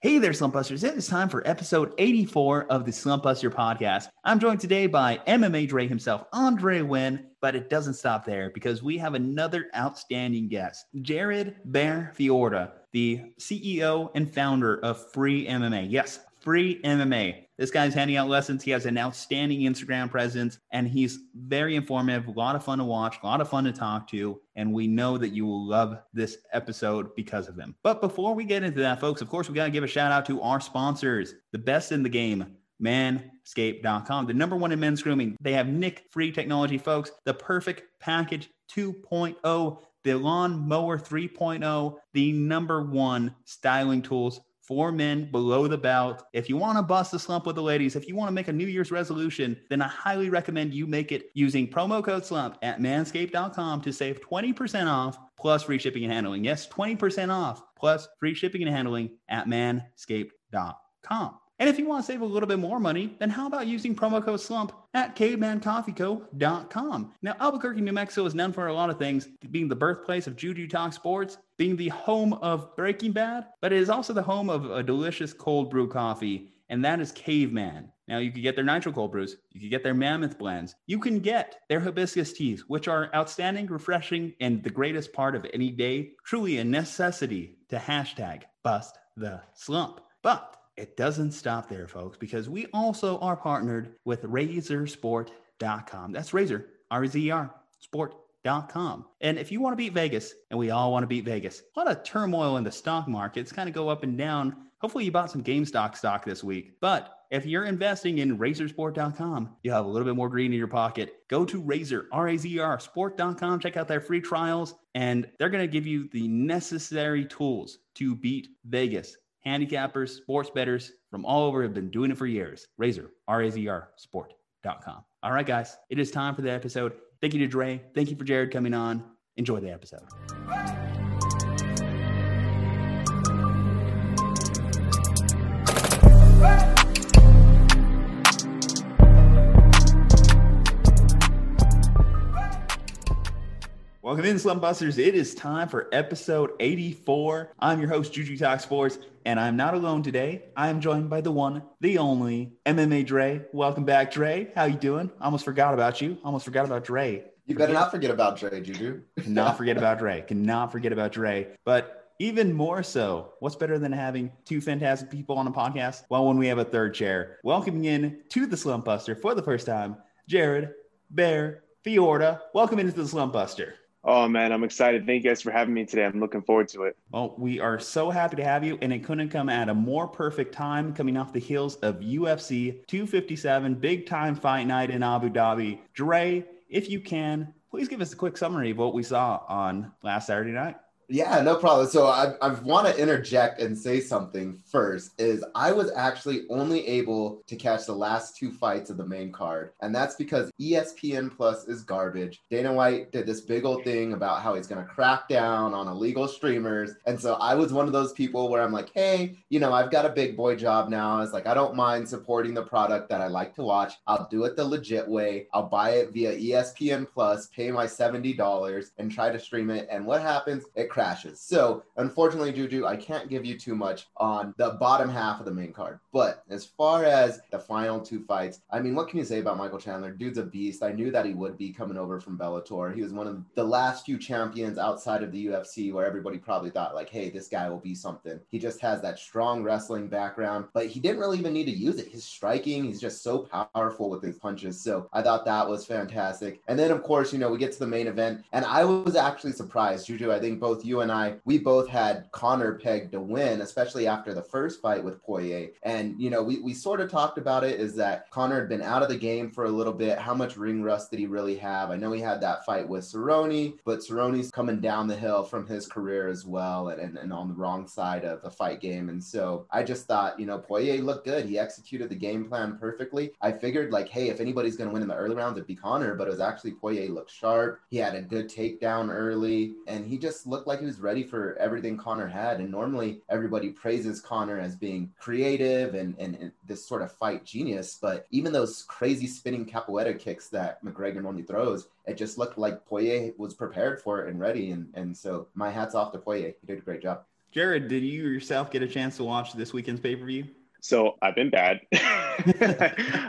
Hey there, Slumpbusters. It is time for episode 84 of the Slumpbuster podcast. I'm joined today by MMA Dre himself, Aundre Huynh, but it doesn't stop there because we have another outstanding guest, Jarred Bear Fiorda, the CEO and founder of Free MMA. Yes, Free MMA. This guy's handing out lessons. He has an outstanding Instagram presence and he's very informative, a lot of fun to watch, a lot of fun to talk to. And we know that you will love this episode because of him. But before we get into that, folks, of course, we got to give a shout out to our sponsors, the best in the game, manscaped.com, the number one in men's grooming. They have Nick free technology, folks, the perfect package 2.0 the lawn mower 3.0 the number one styling tools for men below the belt. If you want to bust the slump with the ladies, if you want to make a New Year's resolution, then I highly recommend you make it using promo code slump at manscaped.com to save 20% off plus free shipping and handling. Yes, 20% off plus free shipping and handling at manscaped.com. And if you want to save a little bit more money, then how about using promo code SLUMP at cavemancoffeeco.com? Now, Albuquerque, New Mexico is known for a lot of things, being the birthplace of Juju Talk Sports, being the home of Breaking Bad, but it is also the home of a delicious cold brew coffee, and that is Caveman. Now, you can get their nitro cold brews, you can get their mammoth blends, you can get their hibiscus teas, which are outstanding, refreshing, and the greatest part of any day. Truly a necessity to hashtag bust the slump. But it doesn't stop there, folks, because we also are partnered with razersport.com. That's Razer, R Z E R, sport.com. And if you want to beat Vegas, and we all want to beat Vegas, a lot of turmoil in the stock markets kind of go up and down. Hopefully, you bought some GameStop stock this week. But if you're investing in razersport.com, you have a little bit more green in your pocket. Go to Razer, R A Z E R, sport.com, check out their free trials, and they're going to give you the necessary tools to beat Vegas handicappers, sports betters from all over have been doing it for years. Razer, R A Z R, sport.com. All right, guys, it is time for the episode. Thank you to Dre. Thank you for Jarred coming on. Enjoy the episode. Welcome in, Slump Busters. It is time for episode 84. I'm your host, Juju Talk Sports, and I'm not alone today. I am joined by the one, the only MMA Dre. Welcome back, Dre. How you doing? Almost forgot about you. Almost forgot about Dre. You better not forget about Dre, Juju. Cannot forget about Dre. Cannot forget about Dre. But even more so, what's better than having two fantastic people on a podcast? Well, when we have a third chair, welcoming in to the Slump Buster for the first time, Jarred Bear Fiorda. Welcome into the Slump Buster. Oh man, I'm excited. Thank you guys for having me today. I'm looking forward to it. Well, we are so happy to have you, and it couldn't come at a more perfect time coming off the heels of UFC 257, big time fight night in Abu Dhabi. Dre, if you can, please give us a quick summary of what we saw on last Saturday night. Yeah, no problem. So I, I want to interject and say something first. Is I was actually only able to catch the last two fights of the main card, and that's because ESPN Plus is garbage. Dana White did this big old thing about how he's going to crack down on illegal streamers, and so I was one of those people where I'm like, hey, you know, I've got a big boy job now. It's like I don't mind supporting the product that I like to watch. I'll do it the legit way. I'll buy it via ESPN Plus, pay my seventy dollars, and try to stream it. And what happens? It crashes. So unfortunately, Juju, I can't give you too much on the bottom half of the main card. But as far as the final two fights, I mean, what can you say about Michael Chandler? Dude's a beast. I knew that he would be coming over from Bellator. He was one of the last few champions outside of the UFC where everybody probably thought like, hey, this guy will be something. He just has that strong wrestling background, but he didn't really even need to use it. His striking, he's just so powerful with his punches. So I thought that was fantastic. And then of course, you know, we get to the main event, and I was actually surprised, Juju. I think both you and I, we both had Conor pegged to win, especially after the first fight with Poirier. And you know, we, we sort of talked about it is that Conor had been out of the game for a little bit. How much ring rust did he really have? I know he had that fight with Cerrone, but Cerrone's coming down the hill from his career as well and, and, and on the wrong side of the fight game. And so I just thought, you know, Poirier looked good. He executed the game plan perfectly. I figured like, hey, if anybody's gonna win in the early rounds, it'd be Conor, but it was actually Poirier looked sharp. He had a good takedown early, and he just looked like he was ready for everything Conor had. And normally everybody praises Conor as being creative and, and, and this sort of fight genius, but even those crazy spinning capoeira kicks that McGregor normally throws, it just looked like Poirier was prepared for it and ready. And, and so my hat's off to Poirier. He did a great job. Jarred, did you yourself get a chance to watch this weekend's pay per view? So I've been bad.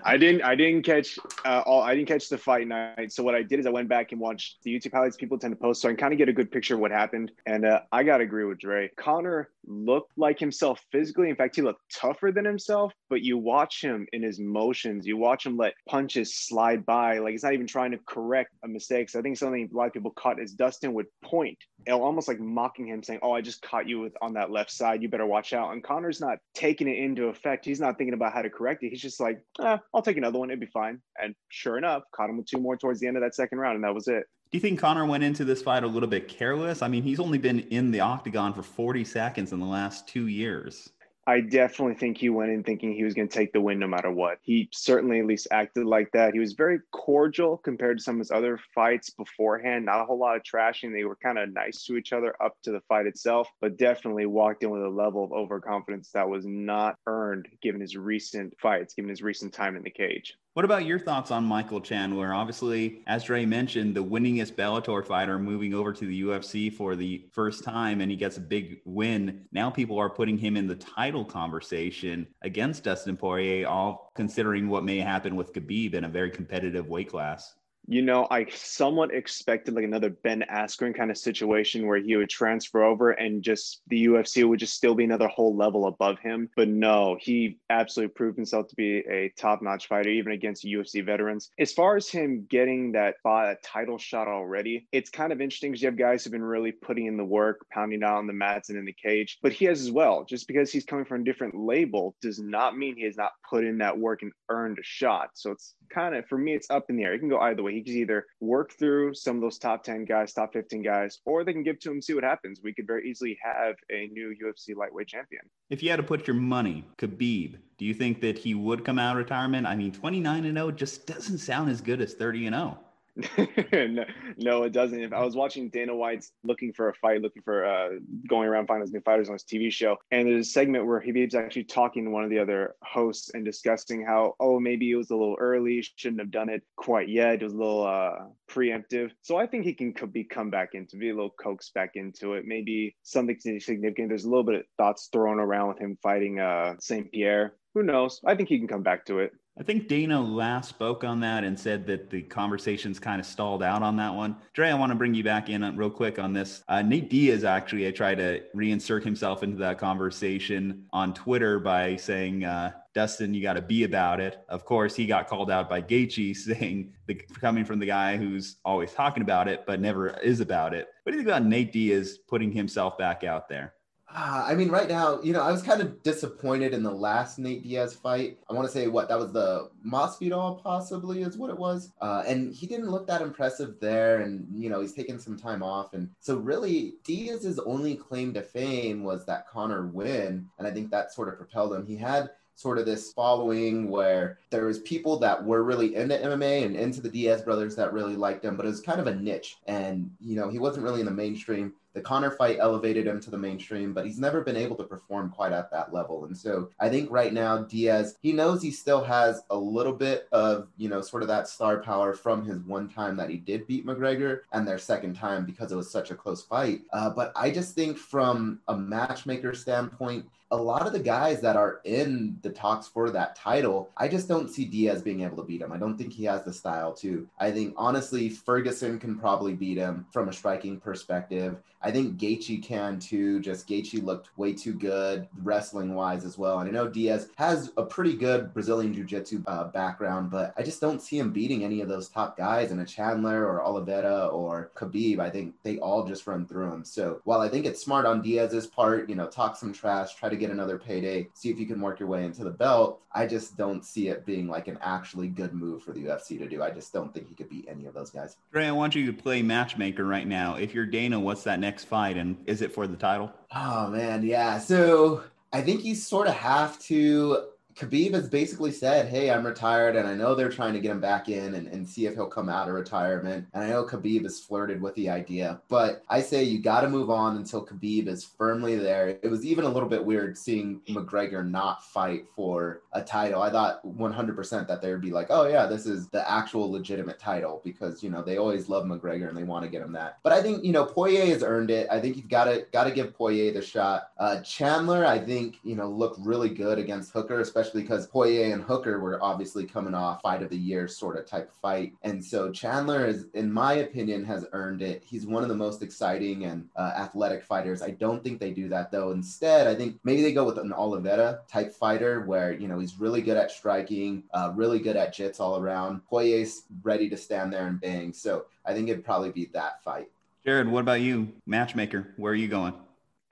I didn't. I didn't catch uh, all. I didn't catch the fight night. So what I did is I went back and watched the YouTube highlights people tend to post, so I can kind of get a good picture of what happened. And uh, I gotta agree with Dre. Conor looked like himself physically. In fact, he looked tougher than himself. But you watch him in his motions. You watch him let punches slide by. Like he's not even trying to correct a mistake. So I think something a lot of people caught is Dustin would point, almost like mocking him, saying, "Oh, I just caught you with on that left side. You better watch out." And Conor's not taking it into effect. He's not thinking about how to correct it. He's just like, eh, I'll take another one. It'd be fine. And sure enough, caught him with two more towards the end of that second round, and that was it. Do you think Conor went into this fight a little bit careless? I mean, he's only been in the octagon for 40 seconds in the last two years. I definitely think he went in thinking he was going to take the win no matter what. He certainly at least acted like that. He was very cordial compared to some of his other fights beforehand. Not a whole lot of trashing. They were kind of nice to each other up to the fight itself, but definitely walked in with a level of overconfidence that was not earned given his recent fights, given his recent time in the cage. What about your thoughts on Michael Chandler? Obviously, as Dre mentioned, the winningest Bellator fighter moving over to the UFC for the first time, and he gets a big win. Now people are putting him in the title conversation against Dustin Poirier, all considering what may happen with Khabib in a very competitive weight class you know, I somewhat expected like another Ben Askren kind of situation where he would transfer over and just the UFC would just still be another whole level above him. But no, he absolutely proved himself to be a top notch fighter, even against UFC veterans. As far as him getting that uh, title shot already, it's kind of interesting because you have guys who've been really putting in the work, pounding out on the mats and in the cage, but he has as well. Just because he's coming from a different label does not mean he has not put in that work and earned a shot. So it's kind of, for me, it's up in the air. It can go either way he can either work through some of those top 10 guys, top 15 guys, or they can give to him, see what happens. We could very easily have a new UFC lightweight champion. If you had to put your money, Khabib, do you think that he would come out of retirement? I mean, 29 and 0 just doesn't sound as good as 30 and 0. no, no, it doesn't. If I was watching Dana White's looking for a fight, looking for uh, going around finding his new fighters on his TV show, and there's a segment where Khabib's actually talking to one of the other hosts and discussing how, oh, maybe it was a little early, shouldn't have done it quite yet. It was a little uh, preemptive. So I think he can be come back into, be a little coaxed back into it. Maybe something significant. There's a little bit of thoughts thrown around with him fighting uh, St. Pierre. Who knows? I think he can come back to it. I think Dana last spoke on that and said that the conversations kind of stalled out on that one. Dre, I want to bring you back in real quick on this. Uh, Nate Diaz actually I tried to reinsert himself into that conversation on Twitter by saying, uh, Dustin, you got to be about it. Of course, he got called out by Gaethje saying, the, coming from the guy who's always talking about it, but never is about it. What do you think about Nate Diaz putting himself back out there? Uh, I mean, right now, you know, I was kind of disappointed in the last Nate Diaz fight. I want to say what that was the Masvidal, possibly is what it was, uh, and he didn't look that impressive there. And you know, he's taken some time off, and so really, Diaz's only claim to fame was that Conor win, and I think that sort of propelled him. He had sort of this following where there was people that were really into MMA and into the Diaz brothers that really liked him, but it was kind of a niche. And, you know, he wasn't really in the mainstream. The Conor fight elevated him to the mainstream, but he's never been able to perform quite at that level. And so I think right now Diaz, he knows he still has a little bit of, you know, sort of that star power from his one time that he did beat McGregor and their second time because it was such a close fight. Uh, but I just think from a matchmaker standpoint, a lot of the guys that are in the talks for that title, I just don't see Diaz being able to beat him. I don't think he has the style to. I think honestly, Ferguson can probably beat him from a striking perspective. I think Gaethje can too. Just Gaethje looked way too good wrestling wise as well. And I know Diaz has a pretty good Brazilian Jiu Jitsu uh, background, but I just don't see him beating any of those top guys in a Chandler or Oliveira or Khabib. I think they all just run through him. So while I think it's smart on Diaz's part, you know, talk some trash, try to get another payday, see if you can work your way into the belt, I just don't see it being like an actually good move for the UFC to do. I just don't think he could beat any of those guys. Dre, I want you to play matchmaker right now. If you're Dana, what's that next fight? And is it for the title? Oh, man. Yeah. So I think you sort of have to Khabib has basically said, Hey, I'm retired, and I know they're trying to get him back in and, and see if he'll come out of retirement. And I know Khabib has flirted with the idea, but I say you got to move on until Khabib is firmly there. It was even a little bit weird seeing McGregor not fight for a title. I thought 100% that they would be like, Oh, yeah, this is the actual legitimate title because, you know, they always love McGregor and they want to get him that. But I think, you know, Poirier has earned it. I think you've got to, got to give Poirier the shot. Uh, Chandler, I think, you know, looked really good against Hooker, especially because Poirier and Hooker were obviously coming off fight of the year sort of type fight. And so Chandler is, in my opinion, has earned it. He's one of the most exciting and uh, athletic fighters. I don't think they do that though. Instead, I think maybe they go with an Oliveira type fighter where, you know, he's really good at striking, uh, really good at jits all around. Poirier's ready to stand there and bang. So I think it'd probably be that fight. Jarred, what about you, matchmaker? Where are you going?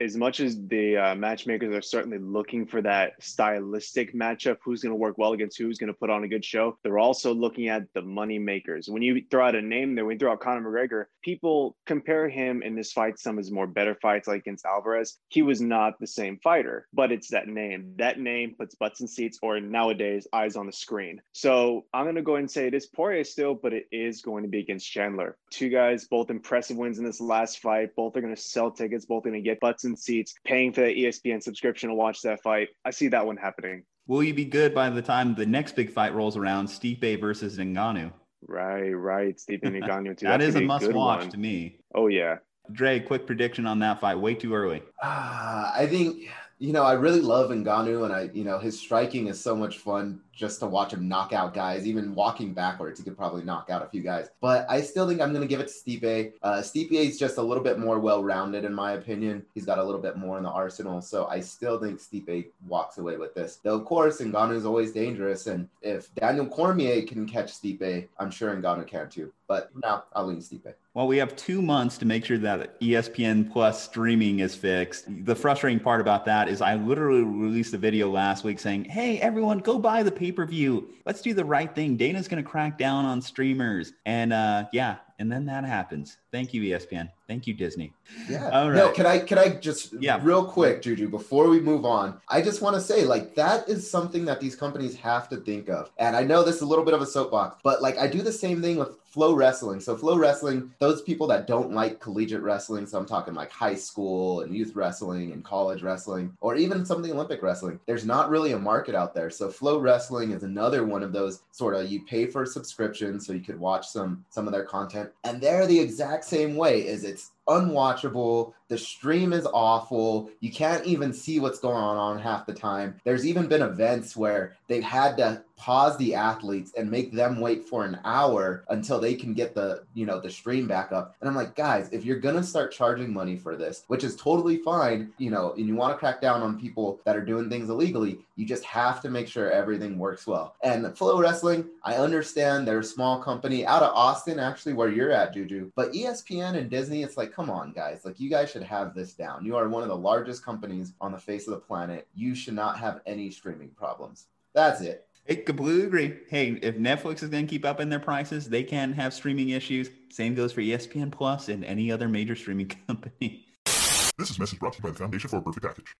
As much as the uh, matchmakers are certainly looking for that stylistic matchup, who's going to work well against who's going to put on a good show, they're also looking at the money makers. When you throw out a name there, when you throw out Conor McGregor, people compare him in this fight some of his more better fights, like against Alvarez. He was not the same fighter, but it's that name. That name puts butts in seats, or nowadays, eyes on the screen. So I'm going to go and say it is Poirier still, but it is going to be against Chandler. Two guys, both impressive wins in this last fight. Both are going to sell tickets. Both are going to get butts seats, paying for the ESPN subscription to watch that fight. I see that one happening. Will you be good by the time the next big fight rolls around? Stipe versus Ngannou. Right, right. Stipe Ngannou too. that is a must watch one. to me. Oh yeah. Dre, quick prediction on that fight. Way too early. Uh, I think you know I really love Ngannou, and I you know his striking is so much fun just to watch him knock out guys. Even walking backwards, he could probably knock out a few guys. But I still think I'm going to give it to Stipe. Uh, Stipe is just a little bit more well-rounded, in my opinion. He's got a little bit more in the arsenal, so I still think Stipe walks away with this. Though, of course, Ngannou is always dangerous, and if Daniel Cormier can catch Stipe, I'm sure Ngannou can too. But now I'll lean Stipe. Well, we have two months to make sure that ESPN Plus streaming is fixed. The frustrating part about that is I literally released a video last week saying, "Hey, everyone, go buy the pay per view. Let's do the right thing. Dana's going to crack down on streamers. And uh, yeah, and then that happens. Thank you, ESPN. Thank you, Disney. Yeah. All right. No, can I can I just yeah. real quick, Juju, before we move on, I just want to say like that is something that these companies have to think of. And I know this is a little bit of a soapbox, but like I do the same thing with Flow Wrestling. So Flow Wrestling, those people that don't like collegiate wrestling, so I'm talking like high school and youth wrestling and college wrestling, or even some of the Olympic wrestling. There's not really a market out there. So Flow Wrestling is another one of those sort of you pay for a subscription so you could watch some some of their content. And they're the exact same way. Is it's unwatchable. The stream is awful. You can't even see what's going on half the time. There's even been events where they've had to pause the athletes and make them wait for an hour until they can get the, you know, the stream back up. And I'm like, guys, if you're going to start charging money for this, which is totally fine, you know, and you want to crack down on people that are doing things illegally, you just have to make sure everything works well. And Flow Wrestling, I understand they're a small company out of Austin, actually, where you're at, Juju. But ESPN and Disney, it's like, come on, guys. Like, you guys should have this down. You are one of the largest companies on the face of the planet. You should not have any streaming problems. That's it. I completely agree. Hey, if Netflix is going to keep up in their prices, they can have streaming issues. Same goes for ESPN Plus and any other major streaming company. This is message brought to you by the Foundation for a Perfect Package.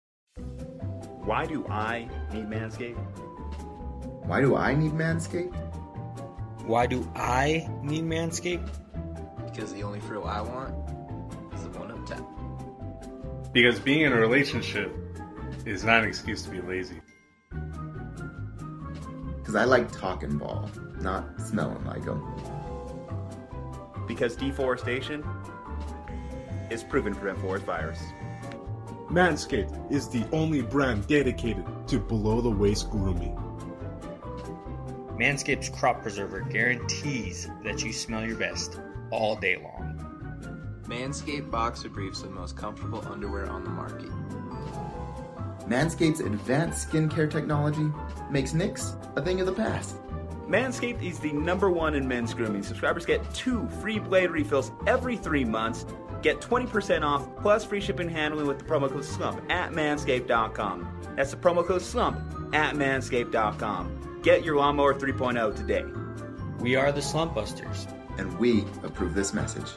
Why do I need Manscaped? Why do I need Manscaped? Why do I need Manscaped? Because the only frill I want because being in a relationship is not an excuse to be lazy. Because I like talking ball, not smelling like them. Because deforestation is proven to prevent forest fires. Manscaped is the only brand dedicated to below the waist grooming. Manscaped's crop preserver guarantees that you smell your best all day long. Manscaped Boxer Briefs are the most comfortable underwear on the market. Manscaped's advanced skincare technology makes nicks a thing of the past. Manscaped is the number one in men's grooming. Subscribers get two free blade refills every three months. Get 20% off plus free shipping and handling with the promo code SLUMP at manscaped.com. That's the promo code SLUMP at manscaped.com. Get your lawnmower 3.0 today. We are the Slump Busters. And we approve this message.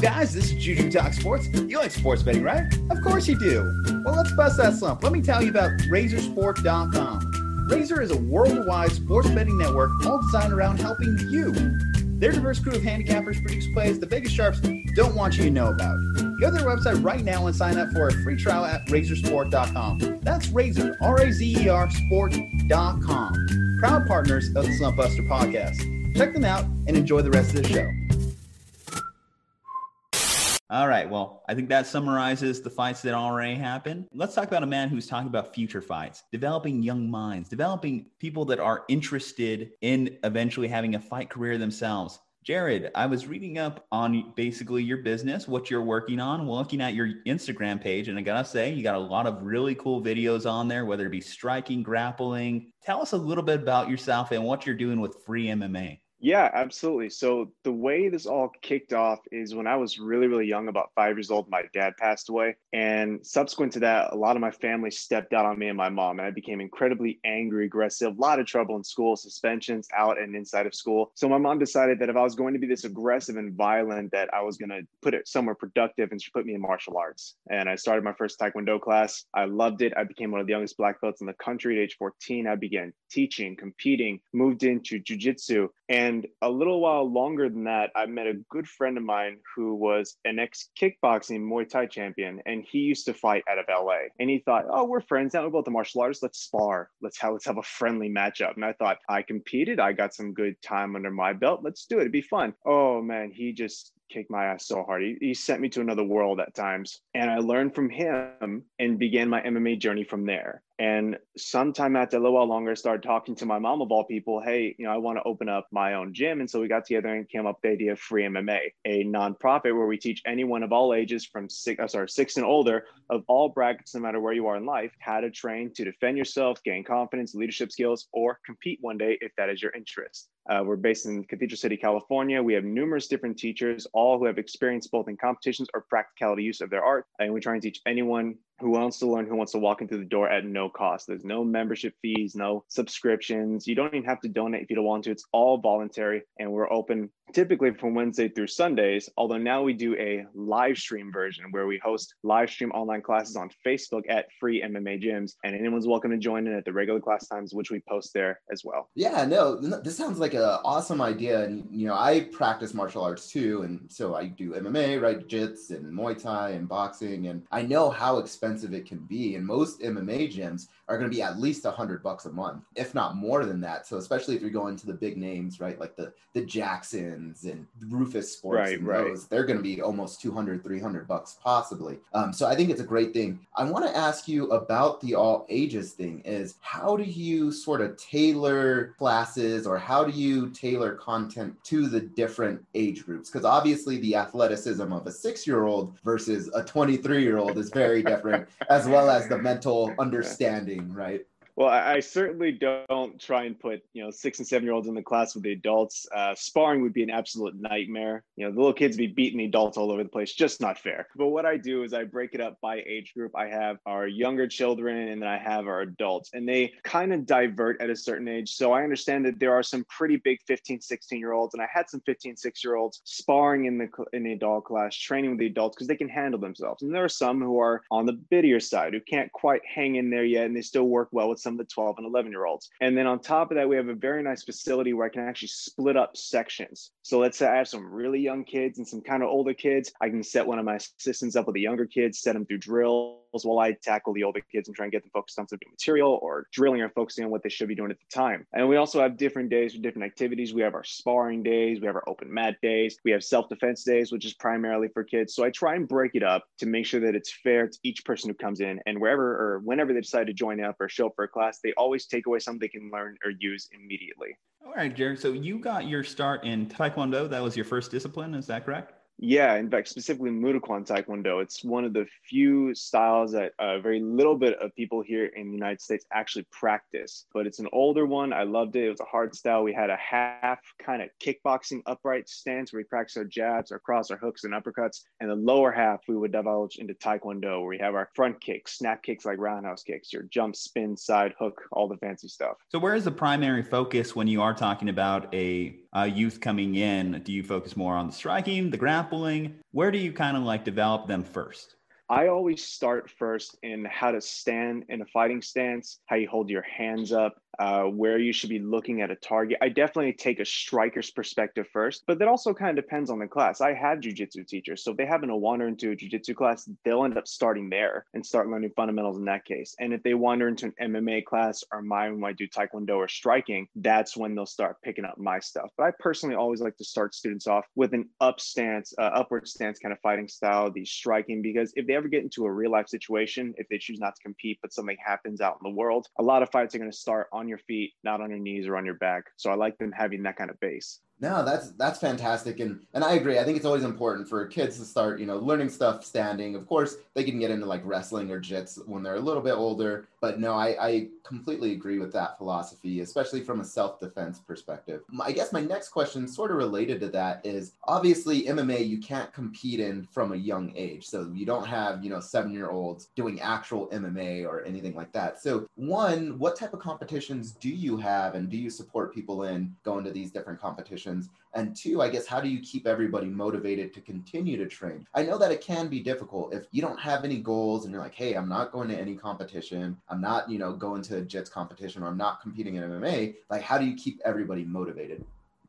Guys? This is Juju Talk Sports. You like sports betting, right? Of course you do. Well, let's bust that slump. Let me tell you about RazerSport.com. Razer is a worldwide sports betting network all designed around helping you. Their diverse crew of handicappers produce plays the Vegas Sharps don't want you to know about. Go to their website right now and sign up for a free trial at razersport.com. That's Razer, R A Z E R sport.com. Proud partners of the Slump Buster podcast. Check them out and enjoy the rest of the show. All right. Well, I think that summarizes the fights that already happened. Let's talk about a man who's talking about future fights, developing young minds, developing people that are interested in eventually having a fight career themselves. Jarred, I was reading up on basically your business, what you're working on, looking at your Instagram page, and I gotta say, you got a lot of really cool videos on there, whether it be striking, grappling. Tell us a little bit about yourself and what you're doing with free MMA. Yeah, absolutely. So the way this all kicked off is when I was really, really young, about five years old, my dad passed away. And subsequent to that, a lot of my family stepped out on me and my mom, and I became incredibly angry, aggressive, a lot of trouble in school, suspensions out and inside of school. So my mom decided that if I was going to be this aggressive and violent, that I was going to put it somewhere productive, and she put me in martial arts. And I started my first Taekwondo class. I loved it. I became one of the youngest black belts in the country at age 14. I began teaching, competing, moved into jujitsu, and a little while longer than that, I met a good friend of mine who was an ex kickboxing Muay Thai champion, and he used to fight out of LA. And he thought, "Oh, we're friends now. We're both the martial artists. Let's spar. Let's have let's have a friendly matchup." And I thought, I competed. I got some good time under my belt. Let's do it. It'd be fun. Oh man, he just kicked my ass so hard. He, he sent me to another world at times. And I learned from him and began my MMA journey from there. And sometime after a little while longer, I started talking to my mom of all people, hey, you know, I want to open up my own gym. And so we got together and came up with the idea of Free MMA, a nonprofit where we teach anyone of all ages from six, uh, sorry, six and older of all brackets, no matter where you are in life, how to train to defend yourself, gain confidence, leadership skills, or compete one day if that is your interest. Uh, we're based in Cathedral City, California. We have numerous different teachers, all who have experience both in competitions or practicality use of their art. And we try and teach anyone who wants to learn, who wants to walk into the door at no cost. There's no membership fees, no subscriptions. You don't even have to donate if you don't want to. It's all voluntary, and we're open typically from Wednesday through Sundays. Although now we do a live stream version where we host live stream online classes on Facebook at Free MMA Gyms, and anyone's welcome to join in at the regular class times, which we post there as well. Yeah, no, this sounds like an awesome idea, and you know, I practice martial arts too, and so I do MMA, right, jits, and Muay Thai, and boxing, and I know how expensive it can be, and most MMA gyms are going to be at least a hundred bucks a month, if not more than that. So especially if you're going to the big names, right, like the the Jacksons and Roufus Sports, right, and right. those, they're going to be almost 200, 300 bucks possibly. Um, so I think it's a great thing. I want to ask you about the all ages thing. Is how do you sort of tailor classes, or how do you tailor content to the different age groups? Because obviously the athleticism of a six year old versus a 23 year old is very different, as well as the mental understanding, right? Well, I, I certainly don't try and put you know six and seven year olds in the class with the adults. Uh, sparring would be an absolute nightmare. You know, the little kids be beating the adults all over the place. Just not fair. But what I do is I break it up by age group. I have our younger children and then I have our adults, and they kind of divert at a certain age. So I understand that there are some pretty big 15, 16 year olds, and I had some 15, 6 year olds sparring in the in the adult class, training with the adults because they can handle themselves. And there are some who are on the bittier side who can't quite hang in there yet, and they still work well with some of the 12 and 11 year olds. And then on top of that, we have a very nice facility where I can actually split up sections. So let's say I have some really young kids and some kind of older kids. I can set one of my assistants up with the younger kids, set them through drills while I tackle the older kids and try and get them focused on something material or drilling or focusing on what they should be doing at the time. And we also have different days for different activities. We have our sparring days, we have our open mat days, we have self defense days, which is primarily for kids. So I try and break it up to make sure that it's fair to each person who comes in and wherever or whenever they decide to join up or show up for a class, they always take away something they can learn or use immediately. All right, Jarred. So you got your start in Taekwondo. That was your first discipline. Is that correct? Yeah, in fact, specifically Murukan Taekwondo. It's one of the few styles that uh, very little bit of people here in the United States actually practice. But it's an older one. I loved it. It was a hard style. We had a half kind of kickboxing upright stance where we practice our jabs, our cross, our hooks, and uppercuts. And the lower half we would divulge into Taekwondo, where we have our front kicks, snap kicks like roundhouse kicks, your jump, spin, side hook, all the fancy stuff. So where is the primary focus when you are talking about a uh, youth coming in, do you focus more on the striking, the grappling? Where do you kind of like develop them first? I always start first in how to stand in a fighting stance, how you hold your hands up, uh, where you should be looking at a target. I definitely take a striker's perspective first, but that also kind of depends on the class. I have jujitsu teachers, so if they happen to wander into a jujitsu class, they'll end up starting there and start learning fundamentals in that case. And if they wander into an MMA class or my when I do taekwondo or striking, that's when they'll start picking up my stuff. But I personally always like to start students off with an up stance, uh, upward stance kind of fighting style, the striking, because if they ever get into a real life situation, if they choose not to compete, but something happens out in the world, a lot of fights are going to start on your feet, not on your knees or on your back. So I like them having that kind of base. No, that's that's fantastic, and and I agree. I think it's always important for kids to start, you know, learning stuff standing. Of course, they can get into like wrestling or jits when they're a little bit older, but no, I, I completely agree with that philosophy, especially from a self defense perspective. I guess my next question, sort of related to that, is obviously MMA you can't compete in from a young age, so you don't have you know seven year olds doing actual MMA or anything like that. So one, what type of competitions do you have, and do you support people in going to these different competitions? And two, I guess, how do you keep everybody motivated to continue to train? I know that it can be difficult if you don't have any goals and you're like, hey, I'm not going to any competition. I'm not, you know, going to a JITS competition or I'm not competing in MMA. Like, how do you keep everybody motivated?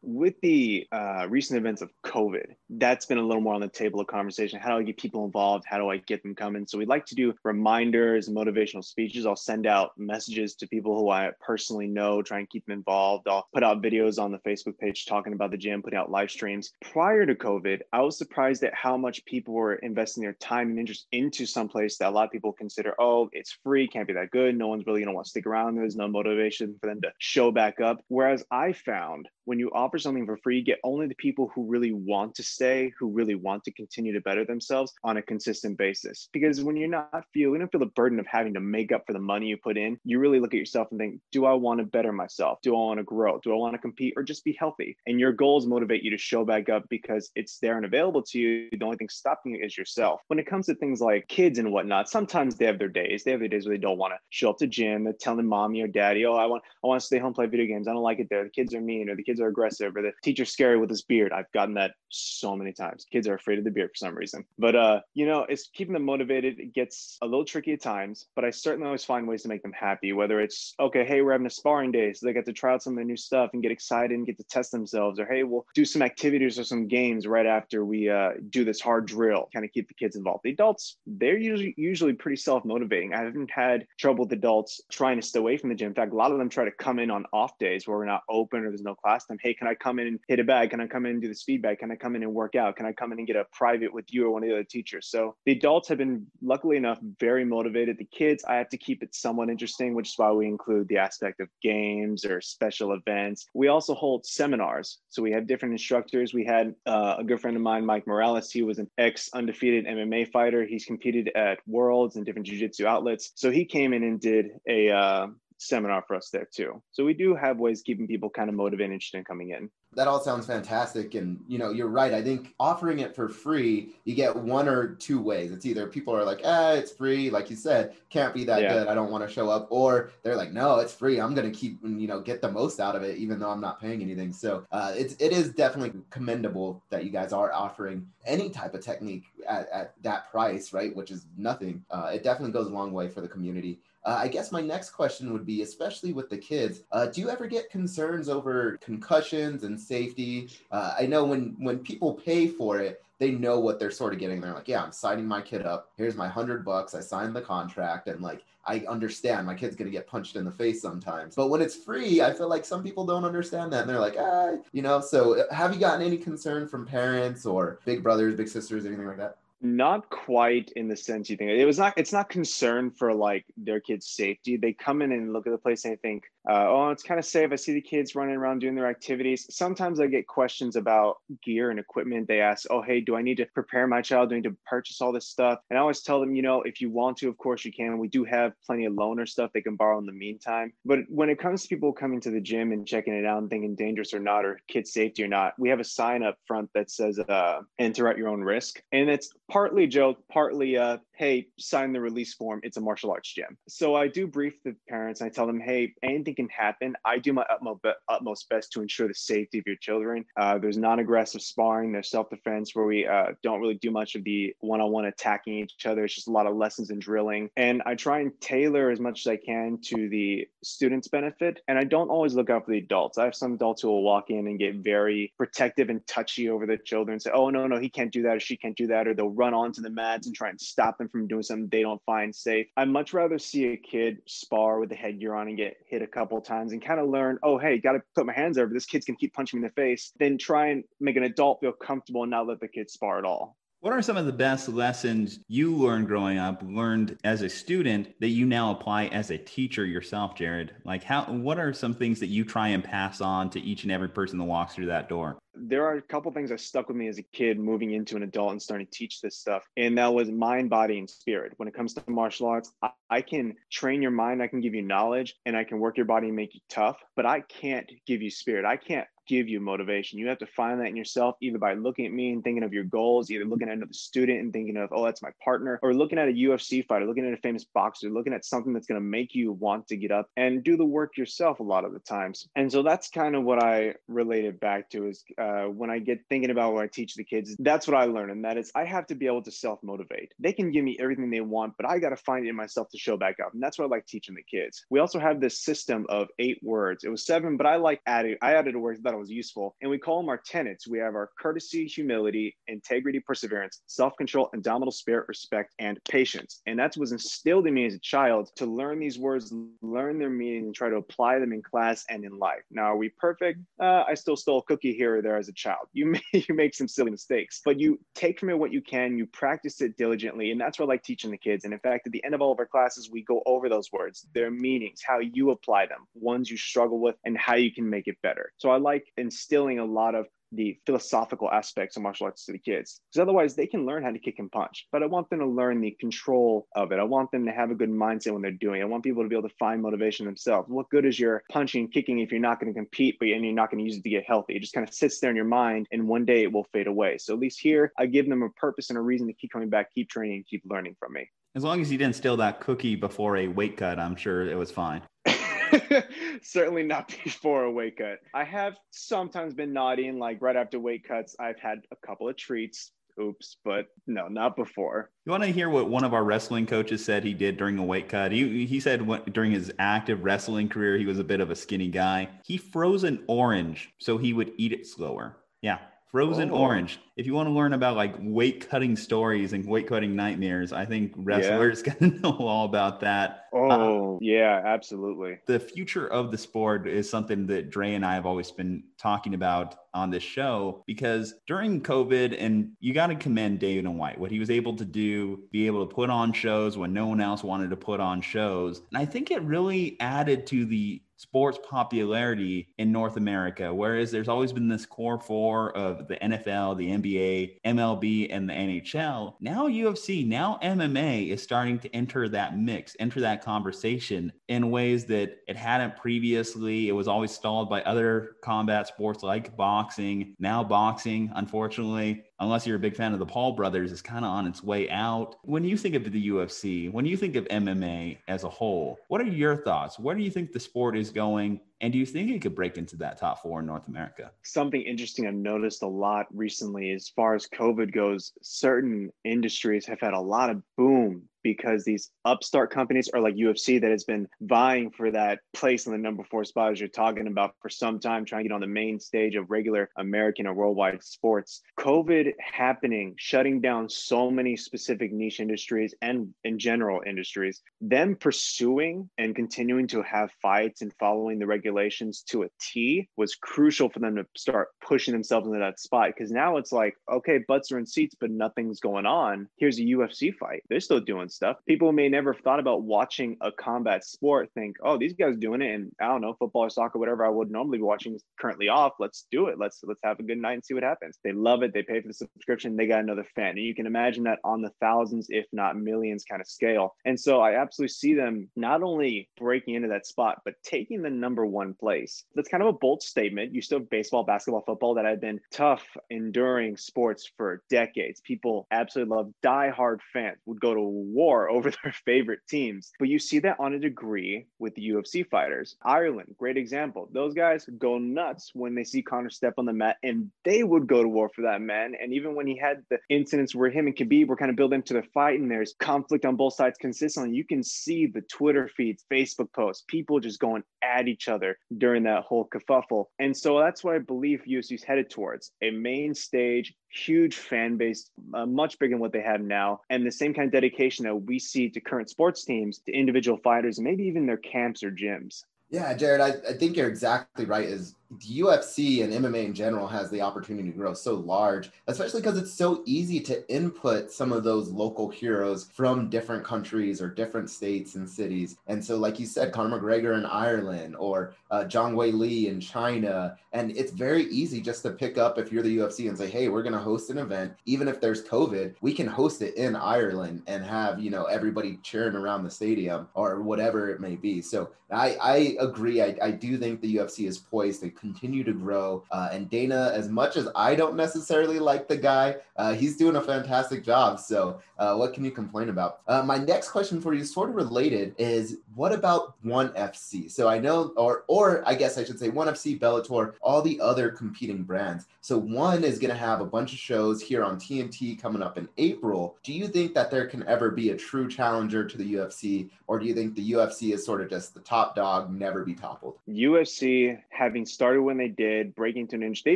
With the uh, recent events of COVID, that's been a little more on the table of conversation. How do I get people involved? How do I get them coming? So we'd like to do reminders, motivational speeches. I'll send out messages to people who I personally know, try and keep them involved. I'll put out videos on the Facebook page talking about the gym, putting out live streams. Prior to COVID, I was surprised at how much people were investing their time and interest into some place that a lot of people consider, oh, it's free, can't be that good. No one's really going to want to stick around. There's no motivation for them to show back up. Whereas I found when you offer something for free, get only the people who really want to stay, who really want to continue to better themselves on a consistent basis. Because when you're not feel, you don't feel the burden of having to make up for the money you put in. You really look at yourself and think, do I want to better myself? Do I want to grow? Do I want to compete or just be healthy? And your goals motivate you to show back up because it's there and available to you. The only thing stopping you is yourself. When it comes to things like kids and whatnot, sometimes they have their days. They have their days where they don't want to show up to gym. They're telling mommy or daddy, oh, I want I want to stay home, play video games. I don't like it there. The kids are mean or the kids are aggressive or the teacher's scary with his beard. I've gotten that so many times. Kids are afraid of the beard for some reason. But uh, you know, it's keeping them motivated. It gets a little tricky at times, but I certainly always find ways to make them happy. Whether it's okay, hey, we're having a sparring day, so they get to try out some of the new stuff and get excited and get to test themselves, or hey, we'll do some activities or some games right after we uh, do this hard drill, kind of keep the kids involved. The adults, they're usually usually pretty self-motivating. I haven't had trouble with adults trying to stay away from the gym. In fact, a lot of them try to come in on off days where we're not open or there's no class time. Hey, can I come in and hit a bag? Can I come in and do this feedback? Can I come in and work out? Can I come in and get a private with you or one of the other teachers? So the adults have been, luckily enough, very motivated. The kids, I have to keep it somewhat interesting, which is why we include the aspect of games or special events. We also hold seminars. So we have different instructors. We had uh, a good friend of mine, Mike Morales. He was an ex undefeated MMA fighter. He's competed at worlds and different jiu-jitsu outlets. So he came in and did a uh, seminar for us there too. So we do have ways keeping people kind of motivated and interested in coming in. That all sounds fantastic. And you know, you're right. I think offering it for free, you get one or two ways. It's either people are like, ah, it's free, like you said, can't be that yeah. good. I don't want to show up. Or they're like, no, it's free. I'm gonna keep you know, get the most out of it, even though I'm not paying anything. So uh, it's it is definitely commendable that you guys are offering any type of technique at, at that price, right? Which is nothing. Uh, it definitely goes a long way for the community. Uh, I guess my next question would be, especially with the kids, uh, do you ever get concerns over concussions and safety? Uh, I know when when people pay for it, they know what they're sort of getting. They're like, yeah, I'm signing my kid up. Here's my hundred bucks. I signed the contract, and like I understand my kid's gonna get punched in the face sometimes. But when it's free, I feel like some people don't understand that, and they're like, ah, you know. So uh, have you gotten any concern from parents or big brothers, big sisters, anything like that? Not quite in the sense you think it was not it's not concern for like their kids safety. They come in and look at the place and they think uh, oh, it's kind of safe. I see the kids running around doing their activities. Sometimes I get questions about gear and equipment. They ask, oh, hey, do I need to prepare my child? Do I need to purchase all this stuff? And I always tell them, you know, if you want to, of course you can. We do have plenty of loaner stuff they can borrow in the meantime. But when it comes to people coming to the gym and checking it out and thinking dangerous or not, or kid safety or not, we have a sign up front that says uh, enter at your own risk. And it's partly joke, partly uh, hey, sign the release form. It's a martial arts gym. So I do brief the parents. I tell them, hey, anything can happen. I do my utmost, best to ensure the safety of your children. Uh, there's non aggressive sparring, there's self defense where we uh, don't really do much of the one on one attacking each other. It's just a lot of lessons in drilling. And I try and tailor as much as I can to the students' benefit. And I don't always look out for the adults. I have some adults who will walk in and get very protective and touchy over the children, say, oh, no, no, he can't do that or she can't do that. Or they'll run onto the mats and try and stop them from doing something they don't find safe. I'd much rather see a kid spar with the headgear on and get hit a couple times and kind of learn, oh, hey, got to put my hands over. This kid's going to keep punching me in the face. Then try and make an adult feel comfortable and not let the kid spar at all. What are some of the best lessons you learned growing up, learned as a student that you now apply as a teacher yourself, Jarred? Like how what are some things that you try and pass on to each and every person that walks through that door? there are a couple things that stuck with me as a kid moving into an adult and starting to teach this stuff and that was mind body and spirit when it comes to martial arts I, I, can train your mind i can give you knowledge and i can work your body and make you tough but i can't give you spirit i can't give you motivation. You have to find that in yourself either by looking at me and thinking of your goals, either looking at another student and thinking of, oh, that's my partner, or looking at a UFC fighter, looking at a famous boxer, looking at something that's going to make you want to get up and do the work yourself a lot of the times. And so that's kind of what I related back to is uh, when I get thinking about what I teach the kids, that's what I learn. And that is I have to be able to self motivate. They can give me everything they want, but I got to find it in myself to show back up. And that's what I like teaching the kids. We also have this system of eight words. It was seven, but I like adding, I added a word that was useful. And we call them our tenets. We have our courtesy, humility, integrity, perseverance, self control, indomitable spirit, respect, and patience. And that was instilled in me as a child to learn these words, learn their meaning, and try to apply them in class and in life. Now, are we perfect? Uh, I still stole a cookie here or there as a child. You may, you make some silly mistakes, but you take from it what you can, you practice it diligently. And that's what I like teaching the kids. And in fact, at the end of all of our classes, we go over those words, their meanings, how you apply them, ones you struggle with, and how you can make it better. So I like instilling a lot of the philosophical aspects of martial arts to the kids. Because otherwise they can learn how to kick and punch but i want them to learn the control of it. I want them to have a good mindset when they're doing it. I want people to be able to find motivation themselves. What good is your punching and kicking if you're not going to compete but and you're not going to use it to get healthy? It just kind of sits there in your mind and one day it will fade away. So at least here i give them a purpose and a reason to keep coming back keep training and keep learning from me. As long as you didn't steal that cookie before a weight cut i'm sure it was fine Certainly not before a weight cut. I have sometimes been naughty and like right after weight cuts, I've had a couple of treats. Oops, but no, not before. You want to hear what one of our wrestling coaches said he did during a weight cut? He, he said what, during his active wrestling career, he was a bit of a skinny guy. He froze an orange so he would eat it slower. Yeah, frozen oh. orange if you want to learn about like weight cutting stories and weight cutting nightmares, I think wrestlers yeah. to know all about that. Oh, uh, yeah, absolutely. The future of the sport is something that Dre and I have always been talking about on this show because during COVID, and you got to commend Dana White, what he was able to do, be able to put on shows when no one else wanted to put on shows. And I think it really added to the sports popularity in North America. Whereas there's always been this core four of the NFL, the NBA, MLB, and the NHL. Now UFC, now MMA is starting to enter that mix, enter that conversation in ways that it hadn't previously. It was always stalled by other combat sports like boxing. Now boxing, unfortunately, unless you're a big fan of the Paul brothers, is kind of on its way out. When you think of the UFC, when you think of MMA as a whole, what are your thoughts? Where do you think the sport is going? And do you think it could break into that top four in North America? Something interesting I've noticed a lot recently, as far as COVID goes, certain industries have had a lot of boom because these upstart companies are like UFC that has been vying for that place in the number four spot as you're talking about for some time, trying to get on the main stage of regular American or worldwide sports. COVID happening, shutting down so many specific niche industries and in general industries, them pursuing and continuing to have fights and following the regulations to a T was crucial for them to start pushing themselves into that spot. Because now it's like, okay, butts are in seats, but nothing's going on. Here's a UFC fight. They're still doing stuff. People may never have thought about watching a combat sport think, oh, these guys doing it, and I don't know, football or soccer, whatever I would normally be watching is currently off. Let's do it. Let's let's have a good night and see what happens. They love it. They pay for the subscription. They got another fan, and you can imagine that on the thousands, if not millions, kind of scale. And so I absolutely see them not only breaking into that spot, but taking the number one place. That's kind of a bold statement. You still have baseball, basketball, football that have been tough, enduring sports for decades. People absolutely love die-hard fans would go to war over their favorite teams. But you see that on a degree with the UFC fighters. Ireland, great example. Those guys go nuts when they see Conor step on the mat, and they would go to war for that man. And even when he had the incidents where him and Khabib were kind of building to the fight, and there's conflict on both sides consistently, you can see the Twitter feeds, Facebook posts, people just going at each other during that whole kerfuffle. And so that's what I believe UFC is headed towards a main stage, huge fan base, uh, much bigger than what they have now, and the same kind of dedication that we see to current sports teams, to individual fighters, and maybe even their camps or gyms. Yeah, Jarred, I, I think you're exactly right. Is the UFC and MMA in general has the opportunity to grow so large, especially because it's so easy to input some of those local heroes from different countries or different states and cities. And so, like you said, Conor McGregor in Ireland or uh, Zhang Weili in China. And it's very easy just to pick up if you're the UFC and say, hey, we're going to host an event. Even if there's COVID, we can host it in Ireland and have, you know, everybody cheering around the stadium or whatever it may be. So I, I agree. I, I do think the UFC is poised to continue to grow. Uh, and Dana, as much as I don't necessarily like the guy, uh, he's doing a fantastic job. So, uh, what can you complain about? Uh, my next question for you, sort of related, is what about One FC? So I know, or or I guess I should say One FC, Bellator, all the other competing brands. So One is going to have a bunch of shows here on TNT coming up in April. Do you think that there can ever be a true challenger to the UFC, or do you think the UFC is sort of just the top dog, never be toppled? UFC, having started when they did, breaking to an inch, they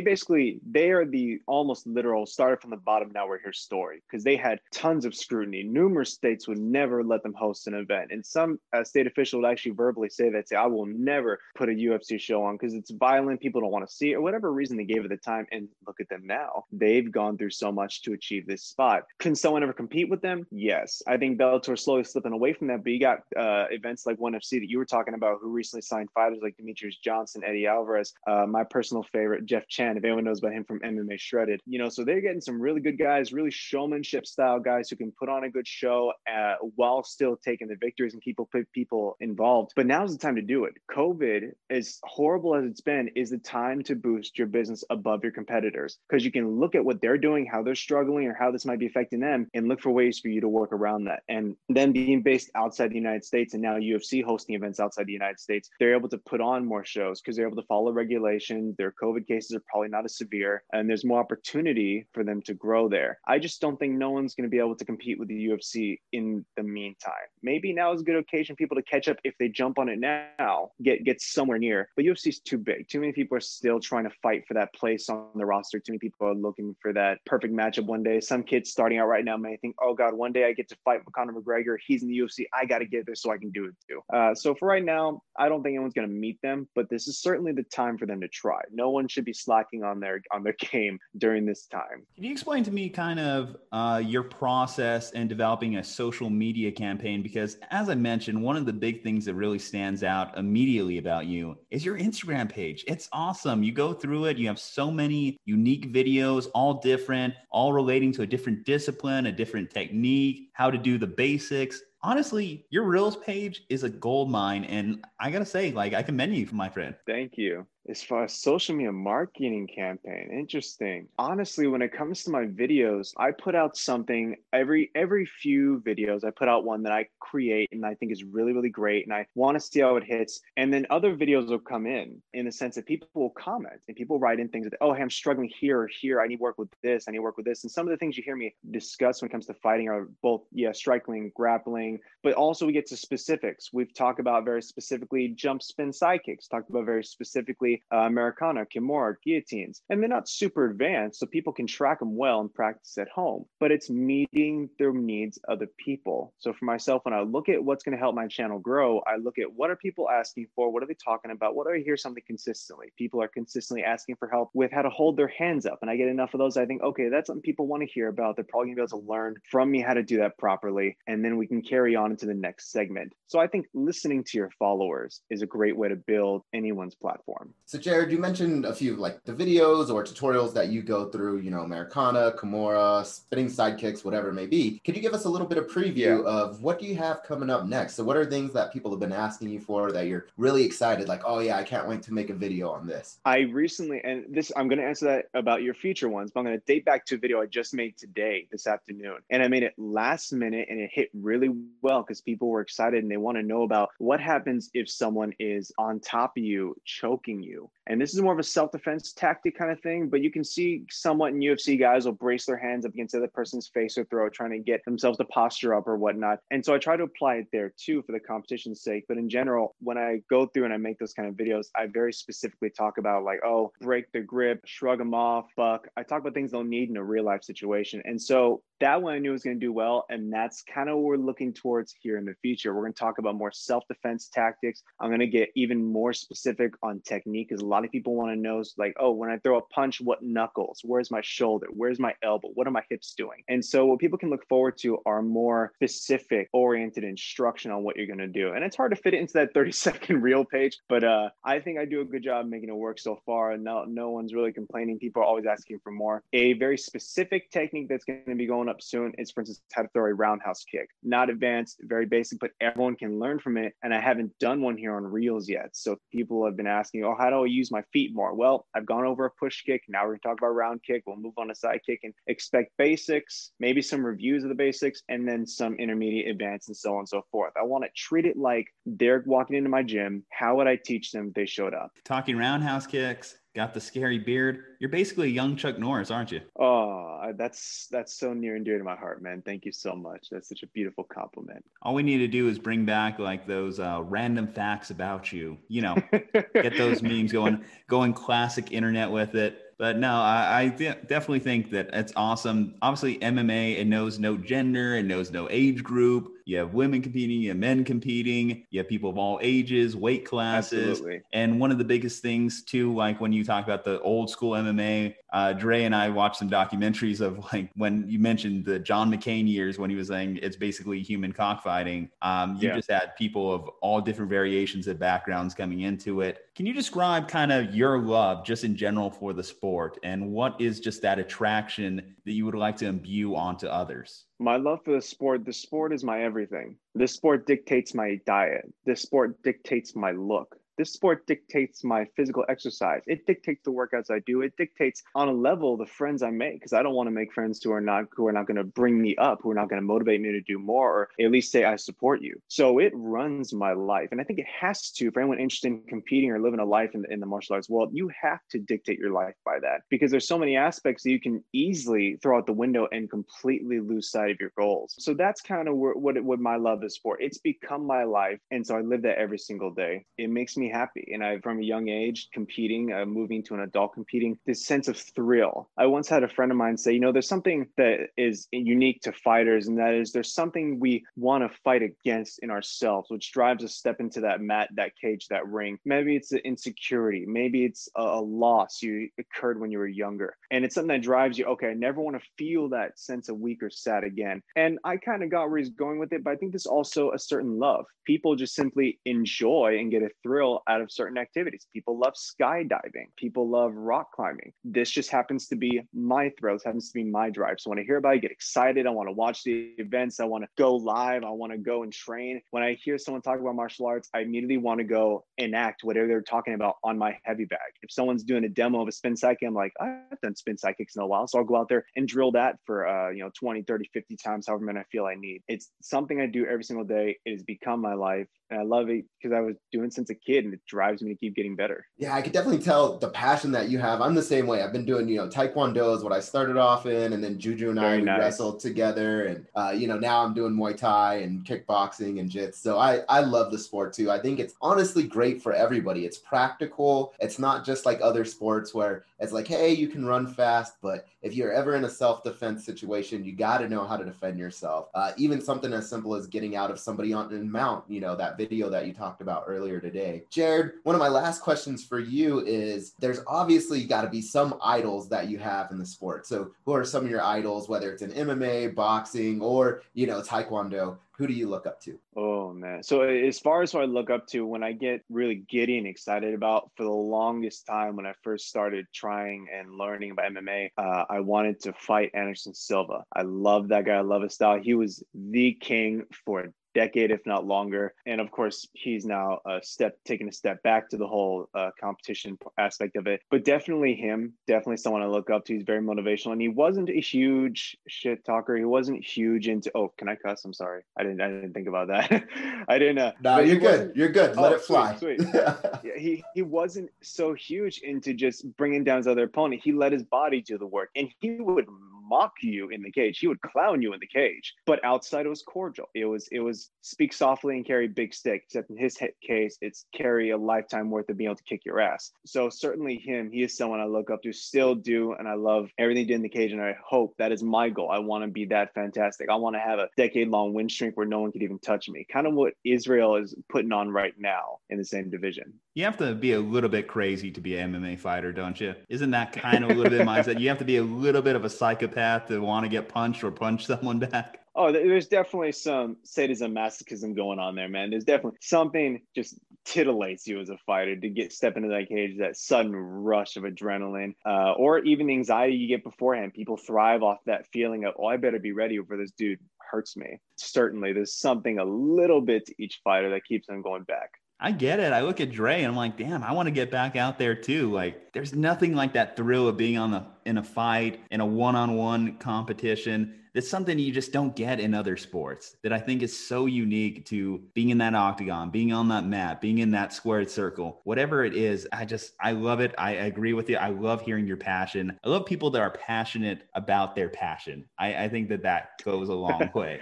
basically they are the almost literal started from the bottom. Now we're here story because they had tons of scrutiny. Numerous states would never let them host an event, and some uh, state official would actually verbally say that, say, "I will never put a UFC show on because it's violent. People don't want to see it, or whatever reason they gave at the time." And look at them now; they've gone through so much to achieve this spot. Can someone ever compete with them? Yes, I think Bellator slowly slipping away from that. But you got uh, events like ONE FC that you were talking about, who recently signed fighters like Demetrious Johnson, Eddie Alvarez, uh, my personal favorite, Jeff Chan. If anyone knows about him from MMA Shredded, you know, so they're getting some really good guys, really showmanship style guys who can put on a good show uh, while still taking the victories and keep people involved. But now's the time to do it. COVID, as horrible as it's been, is the time to boost your business above your competitors because you can look at what they're doing, how they're struggling, or how this might be affecting them, and look for ways for you to work around that. And then being based outside the United States and now UFC hosting events outside the United States, they're able to put on more shows because they're able to follow regulation. Their COVID cases are probably not as severe, and there's more opportunity for them to grow there. I just don't think no one's going to be able to compete with the UFC in the meantime. Maybe now is a good occasion for people to catch up if they jump on it now, get get somewhere near. But UFC is too big. Too many people are still trying to fight for that place on the roster. Too many people are looking for that perfect matchup one day. Some kids starting out right now may think, "Oh God, one day I get to fight with Conor McGregor. He's in the UFC. I got to get there so I can do it too." Uh, so for right now, I don't think anyone's going to meet them, but this is certainly the time for them to try. No one should be slacking on their on their game during this time. Can you explain to me kind of uh, your process in developing a social media campaign? Because as I mentioned, one of the big things that really stands out immediately about you is your Instagram page. It's awesome. You go through it, you have so many unique videos, all different, all relating to a different discipline, a different technique, how to do the basics honestly, your Reels page is a gold mine. And I got to say, like, I commend you, my friend. Thank you as far as social media marketing campaign interesting. Honestly when it comes to my videos i put out something every every few videos i put out one that i create and i think is really really great and i want to see how it hits. And then other videos will come in in the sense that people will comment and people write in things that oh hey i'm struggling here or here. I need work with this. I need work with this. And some of the things you hear me discuss when it comes to fighting are both yeah striking grappling but also we get to specifics. We've talked about very specifically jump spin sidekicks talked about very specifically uh, Americana, Kimura, guillotines. And they're not super advanced, so people can track them well and practice at home. But it's meeting the needs of the people. So for myself, when I look at what's going to help my channel grow, I look at what are people asking for? What are they talking about? What do I hear something consistently? People are consistently asking for help with how to hold their hands up. And I get enough of those. I think, okay, that's something people want to hear about. They're probably going to be able to learn from me how to do that properly. And then we can carry on into the next segment. So I think listening to your followers is a great way to build anyone's platform. So Jarred, you mentioned a few like the videos or tutorials that you go through, you know, Americana, Kimura, spinning sidekicks, whatever it may be. Could you give us a little bit of preview yeah. of what do you have coming up next? So what are things that people have been asking you for that you're really excited, like, oh yeah, I can't wait to make a video on this? I recently, and this, I'm going to answer that about your future ones, but I'm going to date back to a video I just made today, this afternoon. And I made it last minute and it hit really well because people were excited and they want to know about what happens if someone is on top of you, choking you. And this is more of a self defense tactic kind of thing, but you can see somewhat in UFC guys will brace their hands up against the other person's face or throat, trying to get themselves to posture up or whatnot. And so I try to apply it there too for the competition's sake. But in general, when I go through and I make those kind of videos, I very specifically talk about like, oh, break the grip, shrug them off, buck. I talk about things they'll need in a real life situation. And so that one I knew was going to do well. And that's kind of what we're looking towards here in the future. We're going to talk about more self defense tactics. I'm going to get even more specific on technique because a lot of people want to know, like, oh, when I throw a punch, what knuckles? Where's my shoulder? Where's my elbow? What are my hips doing? And so, what people can look forward to are more specific oriented instruction on what you're going to do. And it's hard to fit it into that 30 second reel page, but uh, I think I do a good job making it work so far. And no, no one's really complaining. People are always asking for more. A very specific technique that's going to be going up soon is, for instance, how to throw a roundhouse kick. Not advanced, very basic, but everyone can learn from it. And I haven't done one here on Reels yet. So people have been asking, oh, how do I use my feet more? Well, I've gone over a push kick. Now we're going to talk about round kick. We'll move on to side kick and expect basics, maybe some reviews of the basics, and then some intermediate, advanced, and so on and so forth. I want to treat it like they're walking into my gym. How would I teach them if they showed up? Talking roundhouse kicks, got the scary beard. You're basically a young Chuck Norris, aren't you? Oh, that's that's so near and dear to my heart, man. Thank you so much. That's such a beautiful compliment. All we need to do is bring back like those uh, random facts about you. You know, get those memes going, going classic internet with it. But no, I, I th- definitely think that it's awesome. Obviously, MMA it knows no gender, it knows no age group. You have women competing, you have men competing, you have people of all ages, weight classes. Absolutely. And one of the biggest things too, like when you talk about the old school MMA, uh, Dre and I watched some documentaries of like when you mentioned the John McCain years when he was saying it's basically human cockfighting. Um, you yeah. just had people of all different variations of backgrounds coming into it. Can you describe kind of your love just in general for the sport and what is just that attraction that you would like to imbue onto others? my love for the sport the sport is my everything. This sport dictates my diet. This sport dictates my look this sport dictates my physical exercise. It dictates the workouts I do. It dictates on a level the friends I make because I don't want to make friends who are not who are not going to bring me up, who are not going to motivate me to do more, or at least say I support you. So it runs my life, and I think it has to for anyone interested in competing or living a life in the, in the martial arts world. You have to dictate your life by that because there's so many aspects that you can easily throw out the window and completely lose sight of your goals. So that's kind of what what my love is for. It's become my life, and so I live that every single day. It makes me me happy. And I, from a young age, competing, uh, moving to an adult competing, this sense of thrill. I once had a friend of mine say, you know, there's something that is unique to fighters, and that is there's something we want to fight against in ourselves, which drives us step into that mat, that cage, that ring. Maybe it's the insecurity. Maybe it's a, a loss you occurred when you were younger. And it's something that drives you, okay, I never want to feel that sense of weak or sad again. And I kind of got where he's going with it, but I think there's also a certain love. People just simply enjoy and get a thrill out of certain activities. People love skydiving. People love rock climbing. This just happens to be my thrill. This happens to be my drive. So when I hear about it, I get excited. I want to watch the events. I want to go live. I want to go and train. When I hear someone talk about martial arts, I immediately want to go enact whatever they're talking about on my heavy bag. If someone's doing a demo of a spin sidekick, I'm like, I've done spin sidekicks in a while. So I'll go out there and drill that for, uh, you know, 20, 30, 50 times, however many I feel I need. It's something I do every single day. It has become my life. And I love it because I was doing since a kid it and it drives me to keep getting better. Yeah, I could definitely tell the passion that you have. I'm the same way. I've been doing, you know, Taekwondo is what I started off in, and then Juju and Very I nice. wrestled together, and uh, you know, now I'm doing Muay Thai and kickboxing and jits. So I I love the sport too. I think it's honestly great for everybody. It's practical. It's not just like other sports where it's like, hey, you can run fast, but if you're ever in a self-defense situation, you got to know how to defend yourself. Uh, even something as simple as getting out of somebody on a mount. You know, that video that you talked about earlier today. Jarred, one of my last questions for you is: There's obviously got to be some idols that you have in the sport. So, who are some of your idols, whether it's in MMA, boxing, or you know, Taekwondo? Who do you look up to? Oh man. So as far as who I look up to when I get really giddy and excited about for the longest time when I first started trying and learning about MMA, uh, I wanted to fight Anderson Silva. I love that guy. I love his style. He was the king for decade, if not longer. And of course, he's now a step taking a step back to the whole uh, competition aspect of it. But definitely him, definitely someone I look up to. He's very motivational, and he wasn't a huge shit talker. He wasn't huge into. Oh, can I cuss? I'm sorry. I didn't. I didn't think about that. I didn't. Uh, No, you're good. You're good. Let Oh, it fly. sweet, yeah, he he wasn't so huge into just bringing down his other opponent. He let his body do the work, and he would mock you in the cage. He would clown you in the cage. But outside, it was cordial. It was it was speak softly and carry big stick. Except in his case, it's carry a lifetime worth of being able to kick your ass. So certainly him, he is someone I look up to, still do, and I love everything he did in the cage. And I hope that is my goal. I want to be that fantastic. I want to have a decade long win streak where no one could even touch me. Kind of what Israel is putting on right now in the same division. You have to be a little bit crazy to be an MMA fighter, don't you? Isn't that kind of a little bit mindset? You have to be a little bit of a psychopath to want to get punched or punch someone back. Oh, there's definitely some sadism, masochism going on there, man. There's definitely something just titillates you as a fighter to get step into that cage, that sudden rush of adrenaline, uh, or even the anxiety you get beforehand. People thrive off that feeling of, oh, I better be ready for this dude hurts me. Certainly, there's something a little bit to each fighter that keeps them going back. I get it. I look at Dre and I'm like, damn, I want to get back out there too. Like, there's nothing like that thrill of being on the in a fight in a one-on-one competition. That's something you just don't get in other sports. That I think is so unique to being in that octagon, being on that mat, being in that squared circle. Whatever it is, I just I love it. I agree with you. I love hearing your passion. I love people that are passionate about their passion. I, I think that that goes a long way.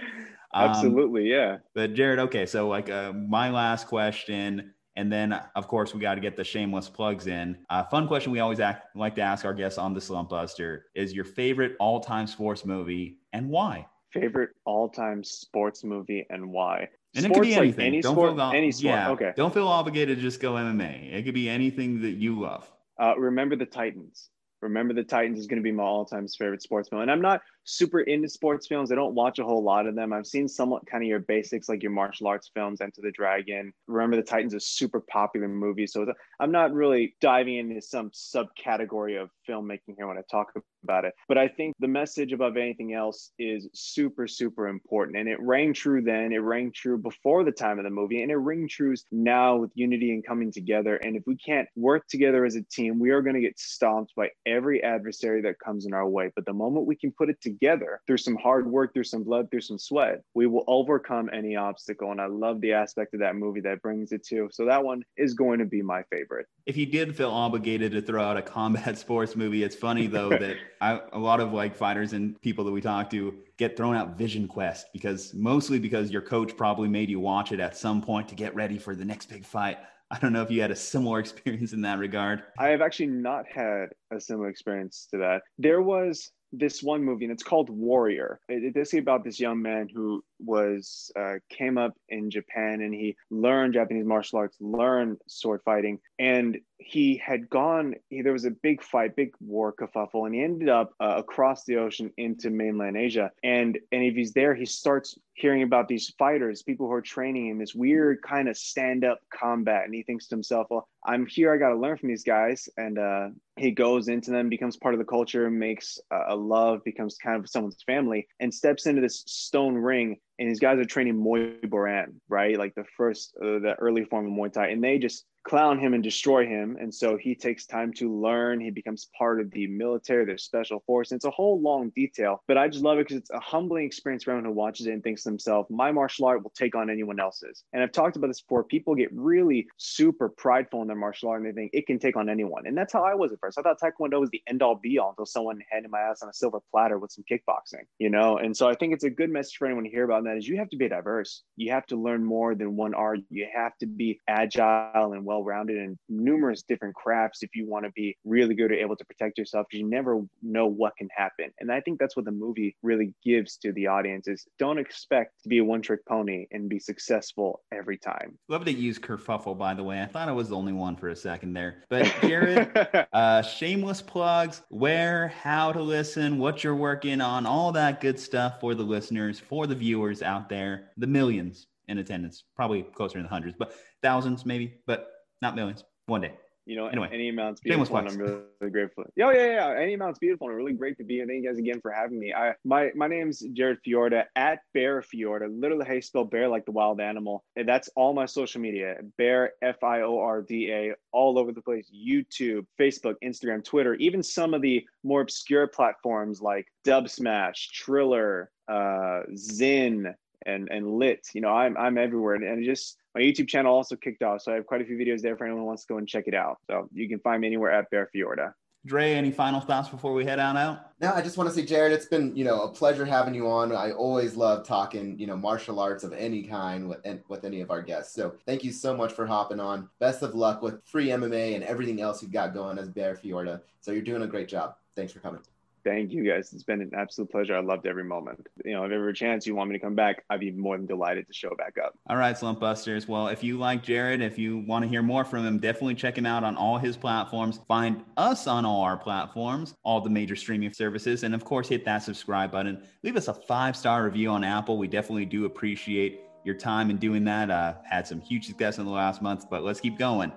Um, Absolutely, yeah. but Jarred, okay, so like uh, my last question, and then of course we got to get the shameless plugs in. Uh, fun question we always act, like to ask our guests on the Slump Buster is your favorite all-time sports movie and why? Favorite all-time sports movie and why? And it could be Sports, like anything. any don't sport, feel ob- any sport. Yeah, Okay. Don't feel obligated to just go MMA. It could be anything that you love. Uh, remember the Titans. Remember the Titans is going to be my all-time favorite sports film, and I'm not super into sports films. I don't watch a whole lot of them. I've seen somewhat kind of your basics, like your martial arts films, Enter the Dragon. Remember the Titans is a super popular movie, so I'm not really diving into some subcategory of filmmaking here when I talk about it. But I think the message above anything else is super, super important, and it rang true then. It rang true before the time of the movie, and it ring true now with unity and coming together. And if we can't work together as a team, we are going to get stomped by every adversary that comes in our way. But the moment we can put it together through some hard work, through some blood, through some sweat, we will overcome any obstacle. And I love the aspect of that movie that brings it to. So that one is going to be my favorite. If you did feel obligated to throw out a combat sports movie, it's funny though that I, a lot of like fighters and people that we talk to get thrown out Vision Quest because mostly because your coach probably made you watch it at some point to get ready for the next big fight. I don't know if you had a similar experience in that regard. I have actually not had a similar experience to that. There was this one movie, and it's called Warrior. It, it's basically about this young man who was uh, came up in Japan and he learned Japanese martial arts, learned sword fighting, and he had gone. He, there was a big fight, big war kerfuffle, and he ended up uh, across the ocean into mainland Asia. And and if he's there, he starts hearing about these fighters, people who are training in this weird kind of stand up combat, and he thinks to himself, "Well, I'm here. I got to learn from these guys." And uh, he goes into them, becomes part of the culture, makes a, a love, becomes kind of someone's family, and steps into this stone ring and these guys are training Muay Boran, right? Like the first, uh, the early form of Muay Thai, and they just clown him and destroy him. And so he takes time to learn. He becomes part of the military, their special force. And it's a whole long detail, but I just love it because it's a humbling experience for anyone who watches it and thinks to themselves, my martial art will take on anyone else's. And I've talked about this before. People get really super prideful in their martial art and they think it can take on anyone. And that's how I was at first. I thought Taekwondo was the end all be all until someone handed my ass on a silver platter with some kickboxing, you know? And so I think it's a good message for anyone to hear about that is you have to be diverse. You have to learn more than one art. You have to be agile and well rounded in numerous different crafts if you want to be really good or able to protect yourself because you never know what can happen. And I think that's what the movie really gives to the audience is don't expect to be a one trick pony and be successful every time. Love to use kerfuffle, by the way. I thought I was the only one for a second there. But Jarred, uh, shameless plugs, where, how to listen, what you're working on, all that good stuff for the listeners, for the viewers out there, the millions in attendance, probably closer to the hundreds, but thousands maybe, but not millions. One day. You know, Anyway, any amount's beautiful. And. I'm really, really grateful. Yeah, yeah, yeah. Any amount's beautiful and really great to be here. Thank you guys again for having me. I my my name's Jarred Fiorda at Bear Fiorda. Literally how you spell bear like the wild animal. And that's all my social media. Bear F I O R D A all over the place. YouTube, Facebook, Instagram, Twitter, even some of the more obscure platforms like Dubsmash, Triller, uh, Zin, and and lit you know i'm i'm everywhere and, and just my youtube channel also kicked off so i have quite a few videos there for anyone who wants to go and check it out so you can find me anywhere at bear fiorda Dre, any final thoughts before we head on out? Now, I just want to say, Jarred, it's been you know a pleasure having you on. I always love talking you know martial arts of any kind with with any of our guests. So thank you so much for hopping on. Best of luck with free MMA and everything else you've got going as Bear Fiorda. So you're doing a great job. Thanks for coming. Thank you guys it's been an absolute pleasure i loved every moment you know if ever a chance you want me to come back i'd be more than delighted to show back up All right, Slump Busters. Well, if you like Jarred, if you want to hear more from him, definitely check him out on all his platforms. Find us on all our platforms, all the major streaming services, and of course, hit that subscribe button. Leave us a five star review on Apple. We definitely do appreciate your time in doing that. Uh, had some huge success in the last month, but let's keep going.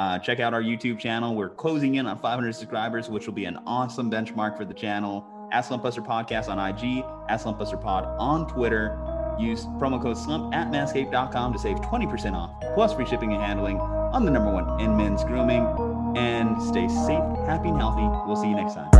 Uh, check out our YouTube channel. We're closing in on 500 subscribers, which will be an awesome benchmark for the channel. At Slumpbuster Podcast on IG, at Slumpbuster Pod on Twitter. Use promo code SLUMP at manscaped.com to save 20% off, plus free shipping and handling on the number one in men's grooming. And stay safe, happy, and healthy. We'll see you next time.